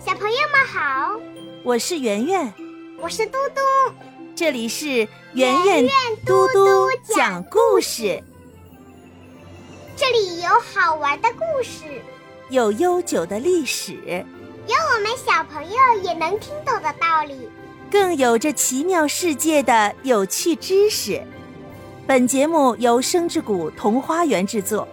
小朋友们好，我是圆圆，我是嘟嘟，这里是圆圆嘟嘟讲故事。这里有好玩的故事，有悠久的历史，有我们小朋友也能听懂的道理，更有着奇妙世界的有趣知识。本节目由生之谷童花园制作。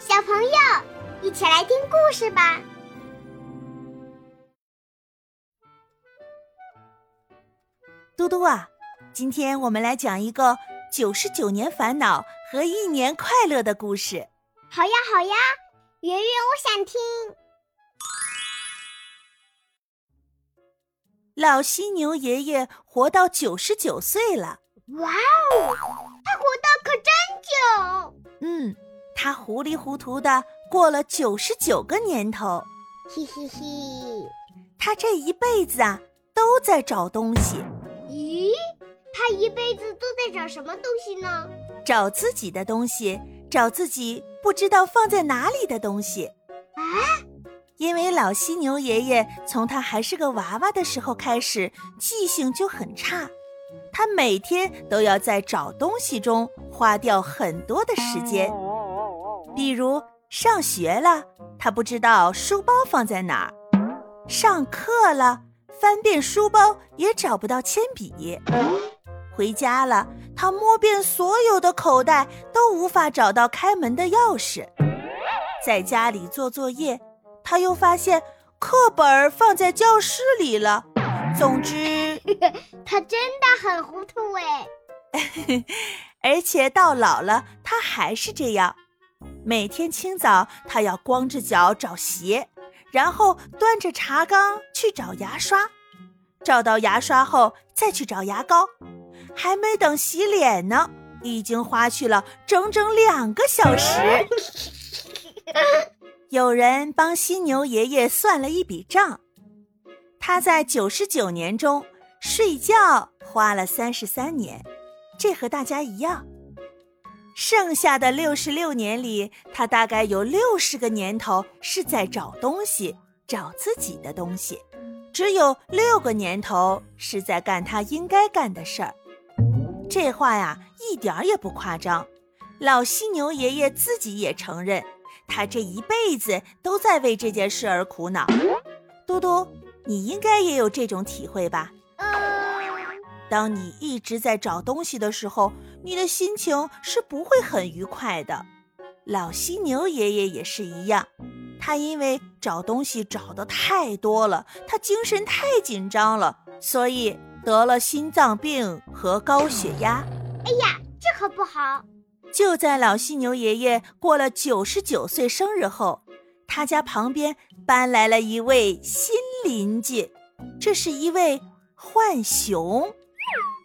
小朋友，一起来听故事吧。嘟嘟啊，今天我们来讲一个九十九年烦恼和一年快乐的故事。好呀，好呀，圆圆，我想听。老犀牛爷爷活到九十九岁了。哇哦，他活得可真久。嗯，他糊里糊涂的过了九十九个年头。嘿嘿嘿，他这一辈子啊，都在找东西。他一辈子都在找什么东西呢？找自己的东西，找自己不知道放在哪里的东西。啊，因为老犀牛爷爷从他还是个娃娃的时候开始，记性就很差，他每天都要在找东西中花掉很多的时间。比如上学了，他不知道书包放在哪儿；上课了。翻遍书包也找不到铅笔，回家了，他摸遍所有的口袋都无法找到开门的钥匙。在家里做作业，他又发现课本放在教室里了。总之，他真的很糊涂哎。而且到老了，他还是这样。每天清早，他要光着脚找鞋。然后端着茶缸去找牙刷，找到牙刷后再去找牙膏，还没等洗脸呢，已经花去了整整两个小时。有人帮犀牛爷爷算了一笔账，他在九十九年中睡觉花了三十三年，这和大家一样。剩下的六十六年里，他大概有六十个年头是在找东西，找自己的东西；只有六个年头是在干他应该干的事儿。这话呀，一点儿也不夸张。老犀牛爷爷自己也承认，他这一辈子都在为这件事而苦恼。嘟嘟，你应该也有这种体会吧？当你一直在找东西的时候，你的心情是不会很愉快的。老犀牛爷爷也是一样，他因为找东西找的太多了，他精神太紧张了，所以得了心脏病和高血压。哎呀，这可不好！就在老犀牛爷爷过了九十九岁生日后，他家旁边搬来了一位新邻居，这是一位浣熊。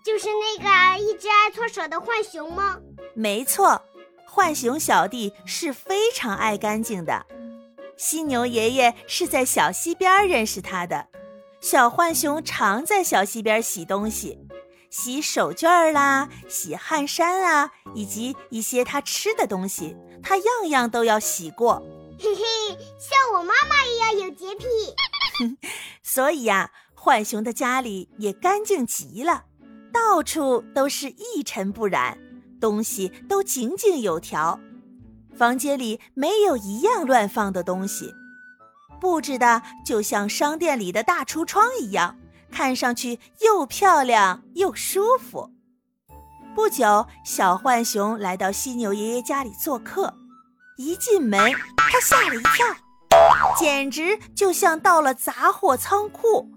就是那个一直爱搓手的浣熊吗？没错，浣熊小弟是非常爱干净的。犀牛爷爷是在小溪边认识他的。小浣熊常在小溪边洗东西，洗手绢啦，洗汗衫啊，以及一些它吃的东西，它样样都要洗过。嘿嘿，像我妈妈一样有洁癖。所以呀，浣熊的家里也干净极了。到处都是一尘不染，东西都井井有条，房间里没有一样乱放的东西，布置的就像商店里的大橱窗一样，看上去又漂亮又舒服。不久，小浣熊来到犀牛爷爷家里做客，一进门，他吓了一跳，简直就像到了杂货仓库。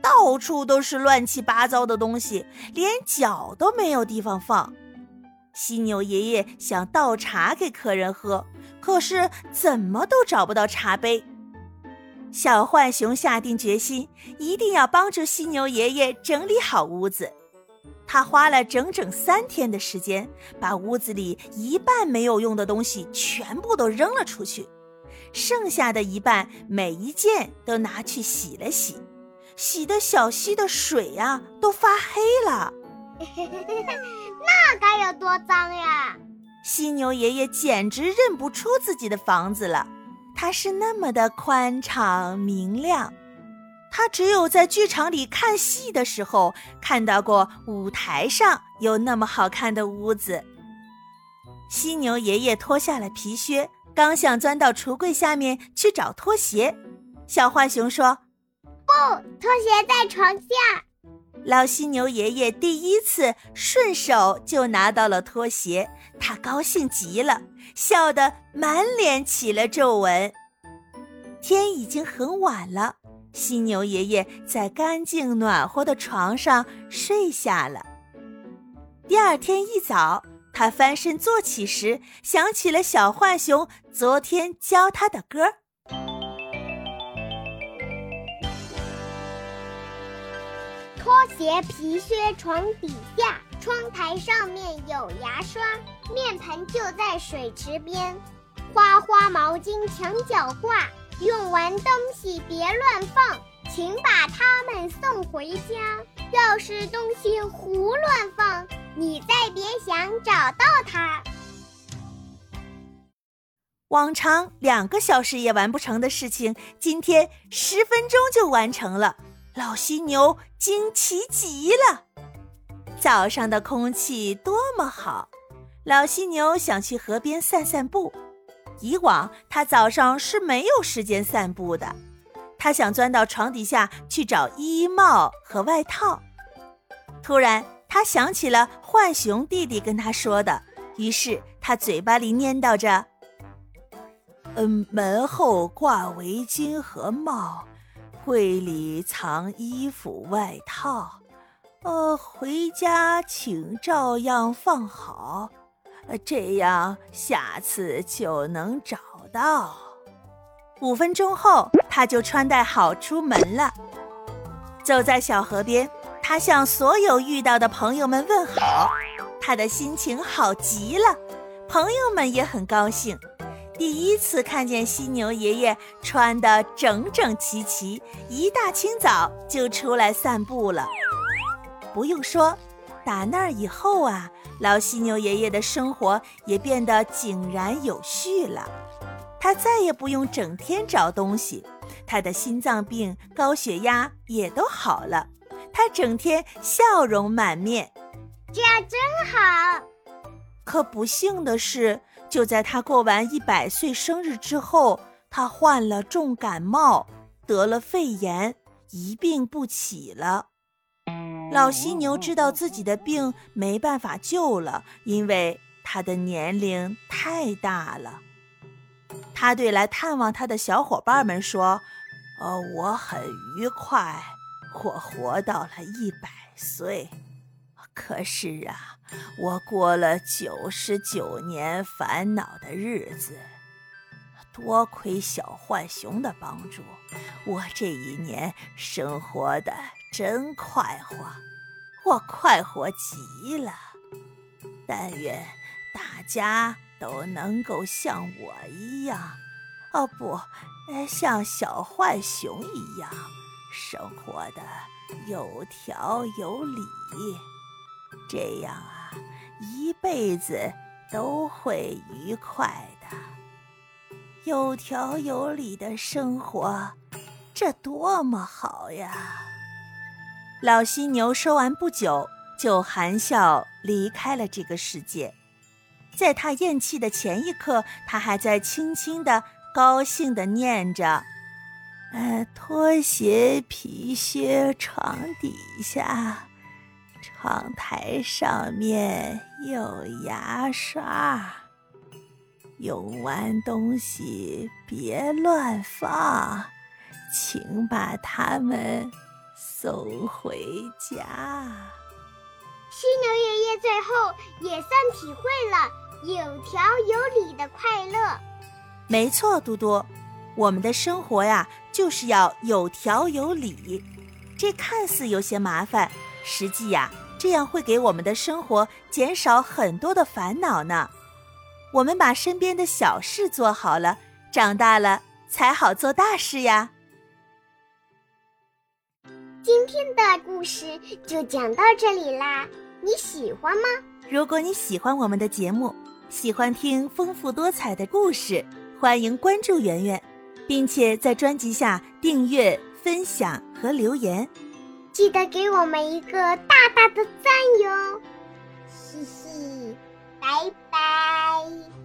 到处都是乱七八糟的东西，连脚都没有地方放。犀牛爷爷想倒茶给客人喝，可是怎么都找不到茶杯。小浣熊下定决心，一定要帮助犀牛爷爷整理好屋子。他花了整整三天的时间，把屋子里一半没有用的东西全部都扔了出去，剩下的一半，每一件都拿去洗了洗。洗的小溪的水呀，都发黑了。那该有多脏呀！犀牛爷爷简直认不出自己的房子了，它是那么的宽敞明亮。他只有在剧场里看戏的时候看到过舞台上有那么好看的屋子。犀牛爷爷脱下了皮靴，刚想钻到橱柜下面去找拖鞋，小浣熊说：“不，拖鞋在床下。”老犀牛爷爷第一次顺手就拿到了拖鞋，他高兴极了，笑得满脸起了皱纹。天已经很晚了。犀牛爷爷在干净暖和的床上睡下了。第二天一早，他翻身坐起时，想起了小浣熊昨天教他的歌：“拖鞋、皮靴床底下，窗台上面有牙刷，面盆就在水池边，花花毛巾墙角挂。”用完东西别乱放，请把它们送回家。要是东西胡乱放，你再别想找到它。往常两个小时也完不成的事情，今天十分钟就完成了。老犀牛惊奇极了。早上的空气多么好，老犀牛想去河边散散步。以往他早上是没有时间散步的，他想钻到床底下去找衣帽和外套。突然，他想起了浣熊弟弟跟他说的，于是他嘴巴里念叨着：“嗯，门后挂围巾和帽，柜里藏衣服外套，呃，回家请照样放好。”呃这样下次就能找到。五分钟后，他就穿戴好出门了。走在小河边，他向所有遇到的朋友们问好，他的心情好极了。朋友们也很高兴，第一次看见犀牛爷爷穿得整整齐齐，一大清早就出来散步了。不用说，打那儿以后啊。老犀牛爷爷的生活也变得井然有序了，他再也不用整天找东西，他的心脏病、高血压也都好了，他整天笑容满面，这样真好。可不幸的是，就在他过完一百岁生日之后，他患了重感冒，得了肺炎，一病不起了。老犀牛知道自己的病没办法救了，因为他的年龄太大了。他对来探望他的小伙伴们说：“呃，我很愉快，我活到了一百岁。可是啊，我过了九十九年烦恼的日子。多亏小浣熊的帮助，我这一年生活的。”真快活，我快活极了。但愿大家都能够像我一样，哦不，像小浣熊一样，生活的有条有理。这样啊，一辈子都会愉快的。有条有理的生活，这多么好呀！老犀牛说完不久，就含笑离开了这个世界。在他咽气的前一刻，他还在轻轻的、高兴的念着：“呃，拖鞋、皮靴，床底下，窗台上面有牙刷。用完东西别乱放，请把它们。”送回家。犀牛爷爷最后也算体会了有条有理的快乐。没错，嘟嘟，我们的生活呀，就是要有条有理。这看似有些麻烦，实际呀，这样会给我们的生活减少很多的烦恼呢。我们把身边的小事做好了，长大了才好做大事呀。今天的故事就讲到这里啦，你喜欢吗？如果你喜欢我们的节目，喜欢听丰富多彩的故事，欢迎关注圆圆，并且在专辑下订阅、分享和留言。记得给我们一个大大的赞哟。嘻嘻拜拜。